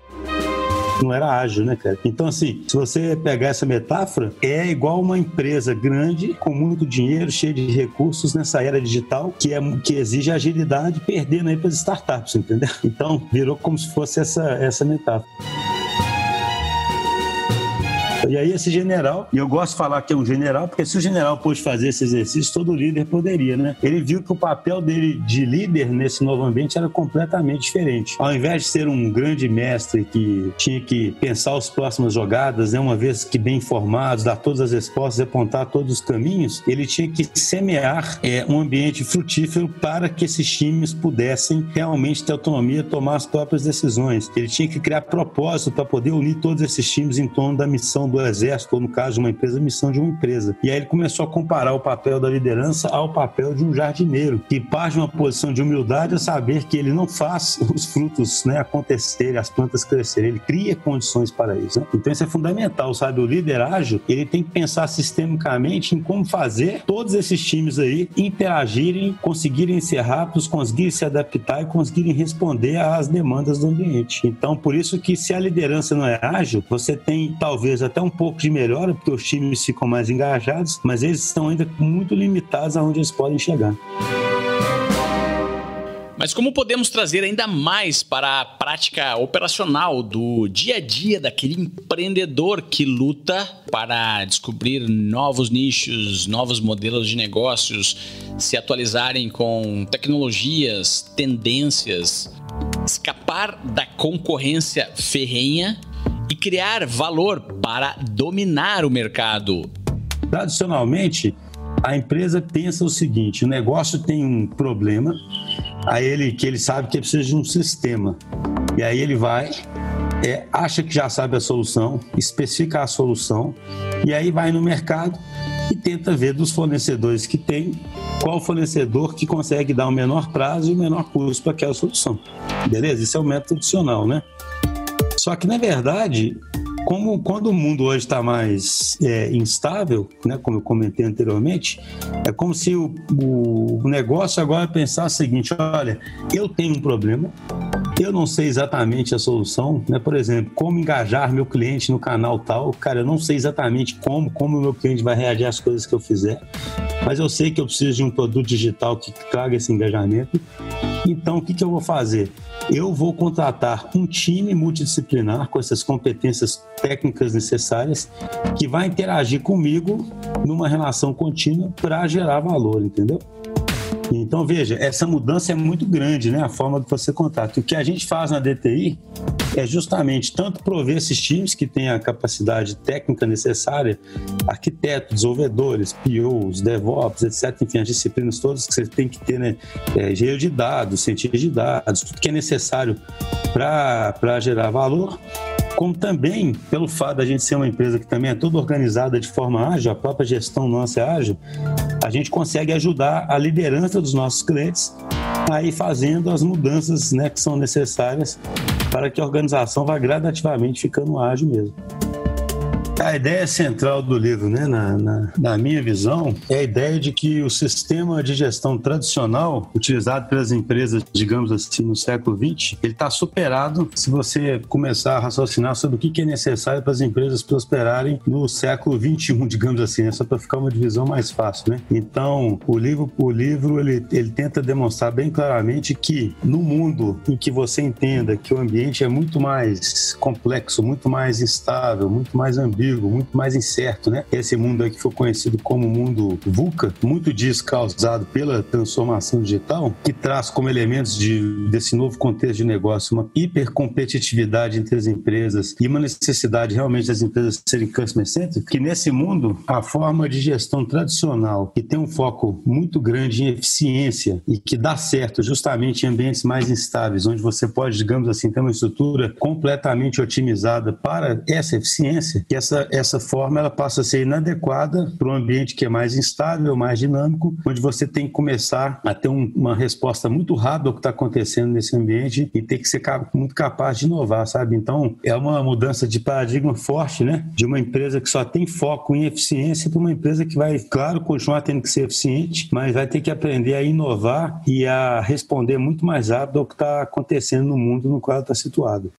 não era ágil, né, cara? Então, assim, se você pegar essa metáfora, é igual uma empresa grande, com muito dinheiro, cheia de recursos nessa era digital, que, é, que exige agilidade, perdendo aí para as startups, entendeu? Então, virou como se fosse essa, essa metáfora. E aí esse general, e eu gosto de falar que é um general, porque se o general pôde fazer esse exercício, todo líder poderia, né? Ele viu que o papel dele de líder nesse novo ambiente era completamente diferente. Ao invés de ser um grande mestre que tinha que pensar as próximas jogadas, né, uma vez que bem informado, dar todas as respostas, apontar todos os caminhos, ele tinha que semear é, um ambiente frutífero para que esses times pudessem realmente ter autonomia, tomar as próprias decisões. Ele tinha que criar propósito para poder unir todos esses times em torno da missão do exército, ou no caso de uma empresa, missão de uma empresa. E aí ele começou a comparar o papel da liderança ao papel de um jardineiro, que parte de uma posição de humildade a saber que ele não faz os frutos né, acontecerem, as plantas crescerem, ele cria condições para isso. Né? Então isso é fundamental, sabe? O líder ágil, ele tem que pensar sistemicamente em como fazer todos esses times aí interagirem, conseguirem ser rápidos, conseguirem se adaptar e conseguirem responder às demandas do ambiente. Então, por isso que se a liderança não é ágil, você tem talvez até um pouco de melhora, porque os times ficam mais engajados, mas eles estão ainda muito limitados aonde eles podem chegar. Mas como podemos trazer ainda mais para a prática operacional do dia a dia daquele empreendedor que luta para descobrir novos nichos, novos modelos de negócios, se atualizarem com tecnologias, tendências, escapar da concorrência ferrenha e criar valor para dominar o mercado? Tradicionalmente, a empresa pensa o seguinte: o negócio tem um problema, aí ele que ele sabe que precisa de um sistema. E aí ele vai, é, acha que já sabe a solução, especifica a solução, e aí vai no mercado e tenta ver dos fornecedores que tem qual fornecedor que consegue dar o menor prazo e o menor custo para aquela solução. Beleza? Isso é o método tradicional, né? Só que, na verdade, como quando o mundo hoje está mais é, instável, né, como eu comentei anteriormente, é como se o, o negócio agora pensasse o seguinte: olha, eu tenho um problema, eu não sei exatamente a solução, né? Por exemplo, como engajar meu cliente no canal tal, cara, eu não sei exatamente como, como o meu cliente vai reagir às coisas que eu fizer, mas eu sei que eu preciso de um produto digital que traga esse engajamento. Então, o que, que eu vou fazer? Eu vou contratar um time multidisciplinar com essas competências técnicas necessárias que vai interagir comigo numa relação contínua para gerar valor, entendeu? Então, veja, essa mudança é muito grande, né? A forma que você contrata. O que a gente faz na DTI é justamente tanto prover esses times que têm a capacidade técnica necessária, arquitetos, desenvolvedores, POs, DevOps, etc., enfim, as disciplinas todas que você tem que ter, né? É, engenheiro de dados, cientista de dados, tudo que é necessário para gerar valor como também pelo fato da gente ser uma empresa que também é toda organizada de forma ágil, a própria gestão nossa é ágil, a gente consegue ajudar a liderança dos nossos clientes a ir fazendo as mudanças né, que são necessárias para que a organização vá gradativamente ficando ágil mesmo. A ideia central do livro, né, na, na, na, minha visão, é a ideia de que o sistema de gestão tradicional, utilizado pelas empresas, digamos assim, no século XX, ele está superado se você começar a raciocinar sobre o que é necessário para as empresas prosperarem no século XXI, digamos assim, né, só para ficar uma divisão mais fácil. Né? Então, o livro, o livro ele, ele tenta demonstrar bem claramente que no mundo em que você entenda que o ambiente é muito mais complexo, muito mais instável, muito mais ambíguo, muito mais incerto, né? Esse mundo aí que foi conhecido como mundo VUCA, muito disso causado pela transformação digital, que traz como elementos de, desse novo contexto de negócio uma hipercompetitividade entre as empresas e uma necessidade realmente das empresas serem customer-centric, que nesse mundo a forma de gestão tradicional, que tem um foco muito grande em eficiência e que dá certo justamente em ambientes mais instáveis, onde você pode, digamos assim, ter uma estrutura completamente otimizada para essa eficiência, que essa essa, forma ela passa a ser inadequada para um ambiente que é mais instável, mais dinâmico, onde você tem que começar a ter um, uma resposta muito rápida ao que está acontecendo nesse ambiente e ter que ser muito capaz de inovar, sabe? Então, é uma mudança de paradigma forte, né? De uma empresa que só tem foco em eficiência para uma empresa que vai, claro, continuar tendo que ser eficiente, mas vai ter que aprender a inovar e a responder muito mais rápido ao que está acontecendo no mundo no qual está situado.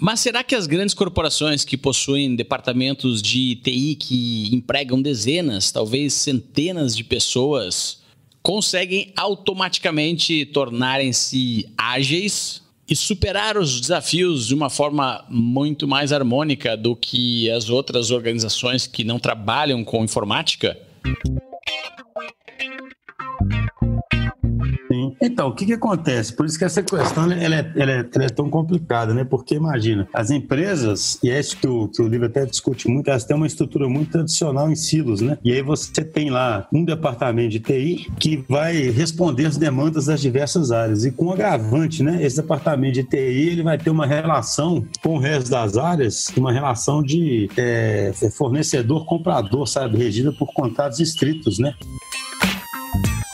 Mas será que as grandes corporações que possuem departamentos de TI que empregam dezenas, talvez centenas de pessoas, conseguem automaticamente tornarem-se ágeis e superar os desafios de uma forma muito mais harmônica do que as outras organizações que não trabalham com informática? Sim. Então, o que, que acontece? Por isso que essa questão ela é, ela é, ela é tão complicada, né? Porque imagina, as empresas, e é isso que o, que o livro até discute muito, elas têm uma estrutura muito tradicional em silos, né? E aí você tem lá um departamento de TI que vai responder as demandas das diversas áreas. E com agravante, né? Esse departamento de TI ele vai ter uma relação com o resto das áreas, uma relação de é, fornecedor-comprador, sabe? Regida por contratos estritos, né?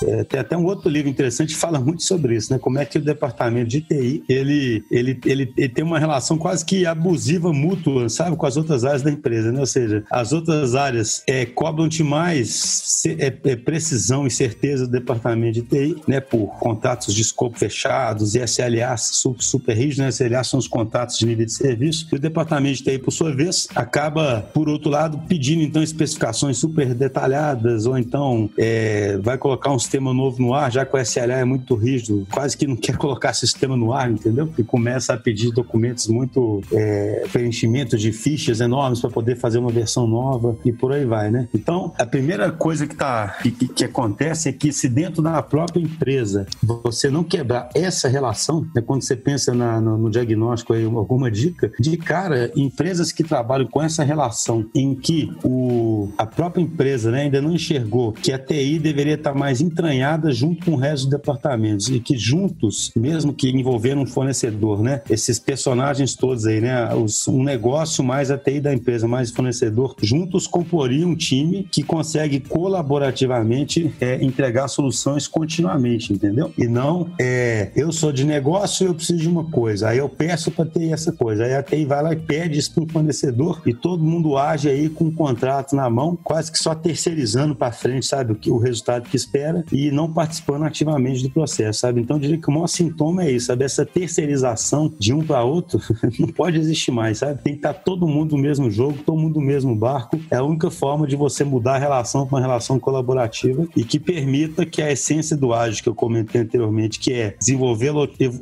É, tem até um outro livro interessante que fala muito sobre isso, né? Como é que o departamento de TI ele, ele, ele, ele tem uma relação quase que abusiva, mútua, sabe, com as outras áreas da empresa, né? Ou seja, as outras áreas é, cobram-te mais é, é, precisão e certeza do departamento de TI, né? Por contratos de escopo fechados e SLA super, super rígidos, né? SLA são os contratos de nível de serviço. E o departamento de TI, por sua vez, acaba, por outro lado, pedindo então especificações super detalhadas ou então é, vai colocar uns sistema novo no ar, já que o SLA é muito rígido, quase que não quer colocar sistema no ar, entendeu? E começa a pedir documentos muito é, preenchimento de fichas enormes para poder fazer uma versão nova e por aí vai, né? Então, a primeira coisa que, tá, que, que acontece é que se dentro da própria empresa você não quebrar essa relação, né, quando você pensa na, no, no, diagnóstico aí, alguma dica, de cara, empresas que trabalham com essa relação em que o, a própria empresa né, ainda não enxergou que a TI deveria estar mais entranhada entranhada junto com o resto dos departamentos e que juntos, mesmo que envolvendo um fornecedor, né? Esses personagens todos aí, né? Os, um negócio mais a TI da empresa, mais fornecedor, juntos comporiam um time que consegue colaborativamente é, entregar soluções continuamente, entendeu? E não, é, eu sou de negócio e eu preciso de uma coisa, aí eu peço para ter essa coisa, aí a TI vai lá e pede isso para o fornecedor e todo mundo age aí com o contrato na mão, quase que só terceirizando para frente, sabe, o, que, o resultado que espera e não participando ativamente do processo, sabe? Então, eu diria que o maior sintoma é isso, sabe? Essa terceirização de um para outro não pode existir mais, sabe? Tem que estar todo mundo no mesmo jogo, todo mundo no mesmo barco. É a única forma de você mudar a relação para uma relação colaborativa e que permita que a essência do ágil que eu comentei anteriormente, que é desenvolver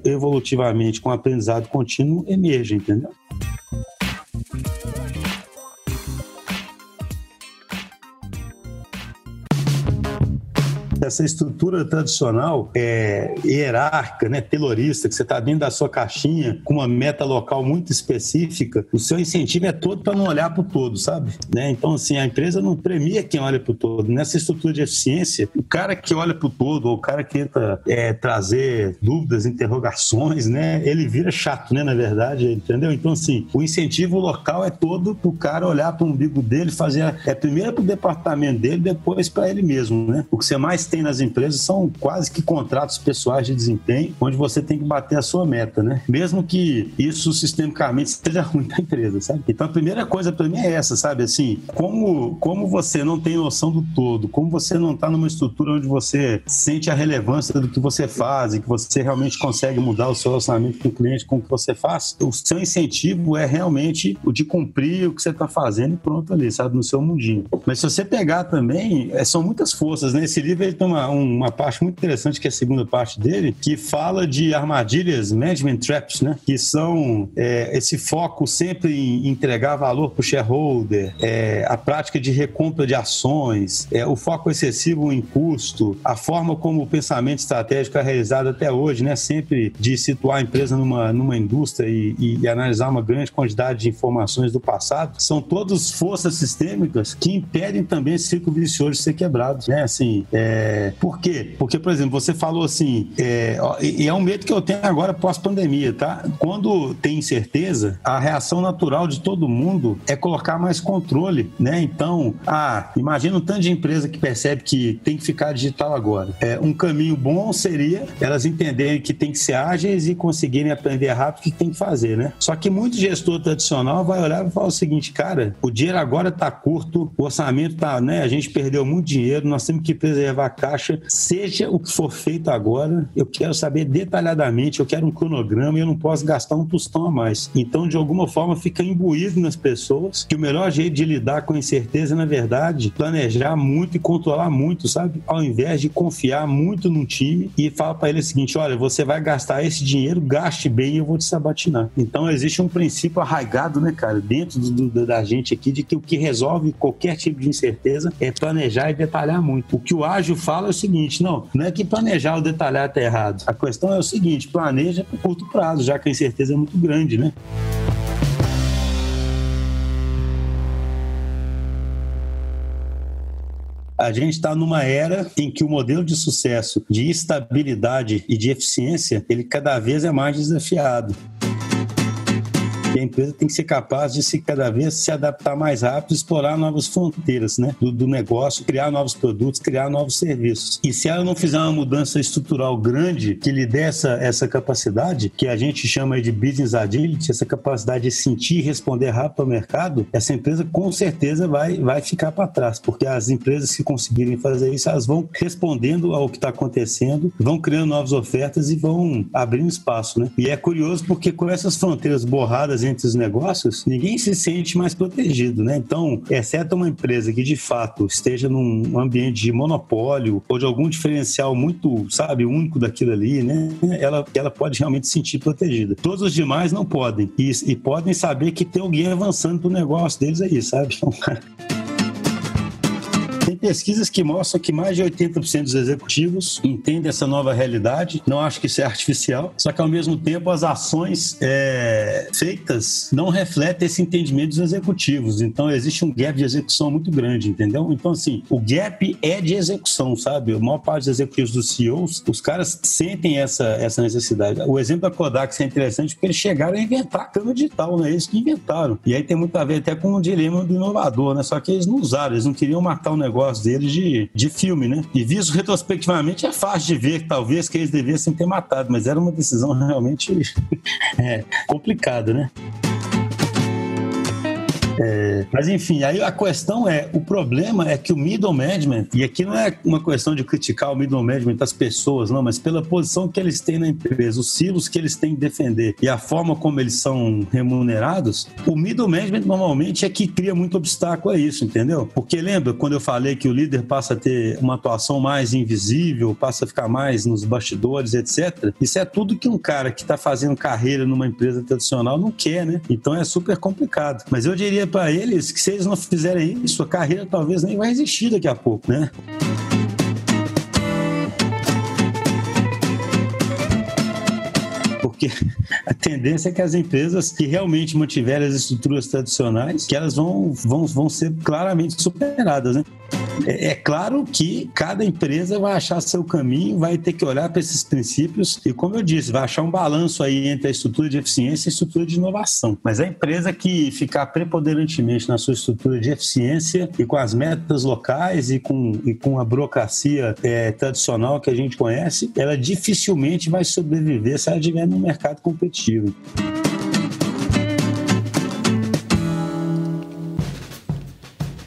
evolutivamente com aprendizado contínuo, emerja, entendeu? Essa estrutura tradicional é, hierárquica, né, telorista, que você está dentro da sua caixinha com uma meta local muito específica, o seu incentivo é todo para não olhar para o todo, sabe? Né? Então, assim, a empresa não premia quem olha para o todo. Nessa estrutura de eficiência, o cara que olha para o todo, ou o cara que tenta é, trazer dúvidas, interrogações, né, ele vira chato, né, na verdade, entendeu? Então, assim, o incentivo local é todo para o cara olhar para o umbigo dele, fazer, é primeiro para o departamento dele, depois para ele mesmo, né? O que você mais tem nas empresas são quase que contratos pessoais de desempenho, onde você tem que bater a sua meta, né? Mesmo que isso sistemicamente seja ruim da empresa, sabe? Então a primeira coisa para mim é essa, sabe? Assim, como, como você não tem noção do todo, como você não está numa estrutura onde você sente a relevância do que você faz e que você realmente consegue mudar o seu relacionamento com o cliente com o que você faz, o seu incentivo é realmente o de cumprir o que você está fazendo e pronto ali, sabe? No seu mundinho. Mas se você pegar também, é, são muitas forças, né? Esse livro ele tem uma, uma parte muito interessante, que é a segunda parte dele, que fala de armadilhas, management traps, né? Que são é, esse foco sempre em entregar valor para o shareholder, é, a prática de recompra de ações, é, o foco excessivo em custo, a forma como o pensamento estratégico é realizado até hoje, né? Sempre de situar a empresa numa, numa indústria e, e, e analisar uma grande quantidade de informações do passado, são todas forças sistêmicas que impedem também esse ciclo vicioso de ser quebrado, né? Assim, é, é, por quê? Porque, por exemplo, você falou assim, é, e é um medo que eu tenho agora pós-pandemia, tá? Quando tem incerteza, a reação natural de todo mundo é colocar mais controle, né? Então, ah, imagina um tanto de empresa que percebe que tem que ficar digital agora. É, um caminho bom seria elas entenderem que tem que ser ágeis e conseguirem aprender rápido o que tem que fazer, né? Só que muito gestor tradicional vai olhar e falar o seguinte, cara, o dinheiro agora tá curto, o orçamento tá, né? A gente perdeu muito dinheiro, nós temos que preservar caixa, seja o que for feito agora, eu quero saber detalhadamente, eu quero um cronograma e eu não posso gastar um tostão a mais. Então, de alguma forma, fica imbuído nas pessoas que o melhor jeito de lidar com incerteza, na verdade, planejar muito e controlar muito, sabe? Ao invés de confiar muito no time e falar para ele o seguinte: olha, você vai gastar esse dinheiro, gaste bem e eu vou te sabatinar. Então, existe um princípio arraigado, né, cara, dentro do, do, da gente aqui, de que o que resolve qualquer tipo de incerteza é planejar e detalhar muito. O que o ágil faz falo é o seguinte: não, não é que planejar ou detalhar está errado. A questão é o seguinte: planeja para curto prazo, já que a incerteza é muito grande, né? a gente está numa era em que o modelo de sucesso, de estabilidade e de eficiência, ele cada vez é mais desafiado. A empresa tem que ser capaz de se cada vez se adaptar mais rápido, explorar novas fronteiras né, do, do, negócio, criar novos produtos, criar novos serviços. E se ela não fizer uma mudança estrutural grande que lhe dê essa, essa capacidade, que a gente chama de business agility, essa capacidade de sentir e responder rápido ao mercado, essa empresa com certeza vai, vai ficar para trás, porque as empresas que conseguirem fazer isso, elas vão respondendo ao que está acontecendo, vão criando novas ofertas e vão abrindo espaço. Né? E é curioso porque com essas fronteiras borradas entre os negócios, ninguém se sente mais protegido, né? Então, exceto uma empresa que de fato esteja num ambiente de monopólio ou de algum diferencial muito, sabe, único daquilo ali, né? Ela, ela pode realmente se sentir protegida. Todos os demais não podem. E, e podem saber que tem alguém avançando pro negócio deles aí, sabe? Então, pesquisas que mostram que mais de 80% dos executivos entendem essa nova realidade. Não acho que isso é artificial, só que ao mesmo tempo as ações é, feitas não refletem esse entendimento dos executivos. Então existe um gap de execução muito grande, entendeu? Então, assim, o gap é de execução, sabe? A maior parte dos executivos dos CEOs, os caras sentem essa, essa necessidade. O exemplo da Kodak é interessante porque eles chegaram a inventar a câmera digital, né? Eles que inventaram. E aí tem muito a ver até com o dilema do inovador, né? Só que eles não usaram, eles não queriam matar o negócio deles de, de filme, né? E visto retrospectivamente é fácil de ver, talvez, que eles devessem ter matado, mas era uma decisão realmente é, complicada, né? É, mas enfim, aí a questão é, o problema é que o middle management, e aqui não é uma questão de criticar o middle management das pessoas, não, mas pela posição que eles têm na empresa, os silos que eles têm que defender e a forma como eles são remunerados, o middle management normalmente é que cria muito obstáculo a isso, entendeu? Porque lembra quando eu falei que o líder passa a ter uma atuação mais invisível, passa a ficar mais nos bastidores, etc. Isso é tudo que um cara que está fazendo carreira numa empresa tradicional não quer, né? Então é super complicado. Mas eu diria para eles que se eles não fizerem isso, a carreira talvez nem vai existir daqui a pouco, né? porque a tendência é que as empresas que realmente mantiverem as estruturas tradicionais, que elas vão, vão, vão ser claramente superadas, né? É, é, claro que cada empresa vai achar seu caminho, vai ter que olhar para esses princípios e, como eu disse, vai achar um balanço aí entre a estrutura de eficiência e a estrutura de inovação. Mas a empresa que ficar preponderantemente na sua estrutura de eficiência e com as metas locais e com, e com a burocracia é, tradicional que a gente conhece, ela dificilmente vai sobreviver se ela estiver num mercado competitivo.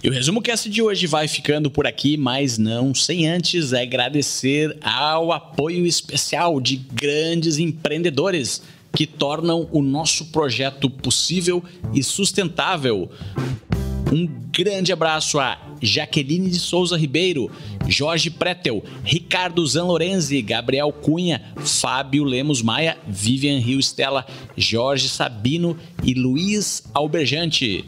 E o resumo cast de hoje vai ficando por aqui, mas não sem antes agradecer ao apoio especial de grandes empreendedores que tornam o nosso projeto possível e sustentável. Um grande abraço a Jaqueline de Souza Ribeiro, Jorge Pretel, Ricardo Zanlorenzi, Gabriel Cunha, Fábio Lemos Maia, Vivian Rio Stella, Jorge Sabino e Luiz Alberjante.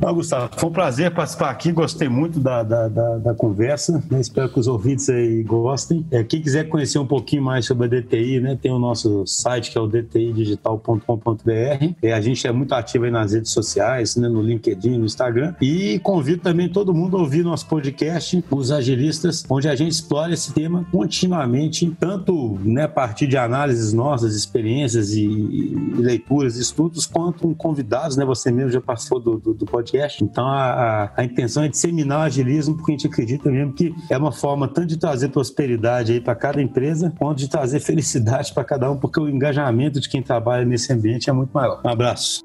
Não, Gustavo, foi um prazer participar aqui, gostei muito da, da, da, da conversa, né? espero que os ouvintes aí gostem. É, quem quiser conhecer um pouquinho mais sobre a DTI, né, tem o nosso site que é o dtidigital.com.br. É, a gente é muito ativo aí nas redes sociais, né, no LinkedIn, no Instagram. E convido também todo mundo a ouvir nosso podcast, Os Agilistas, onde a gente explora esse tema continuamente, tanto né, a partir de análises nossas, experiências e, e leituras, estudos, quanto convidados, né? Você mesmo já participou do, do, do podcast podcast. Então a, a, a, intenção é disseminar o agilismo, porque a gente acredita mesmo que é uma forma tanto de trazer prosperidade aí para cada empresa, quanto de trazer felicidade para cada um, porque o engajamento de quem trabalha nesse ambiente é muito maior. Um abraço.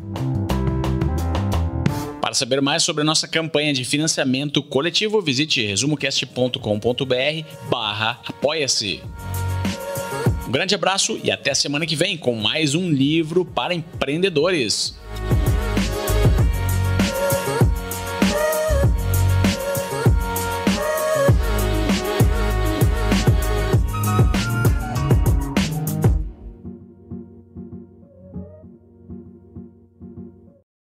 Para saber mais sobre a nossa campanha de financiamento coletivo, visite resumocast.com.br barra apoia-se. Um grande abraço e até semana que vem com mais um livro para empreendedores.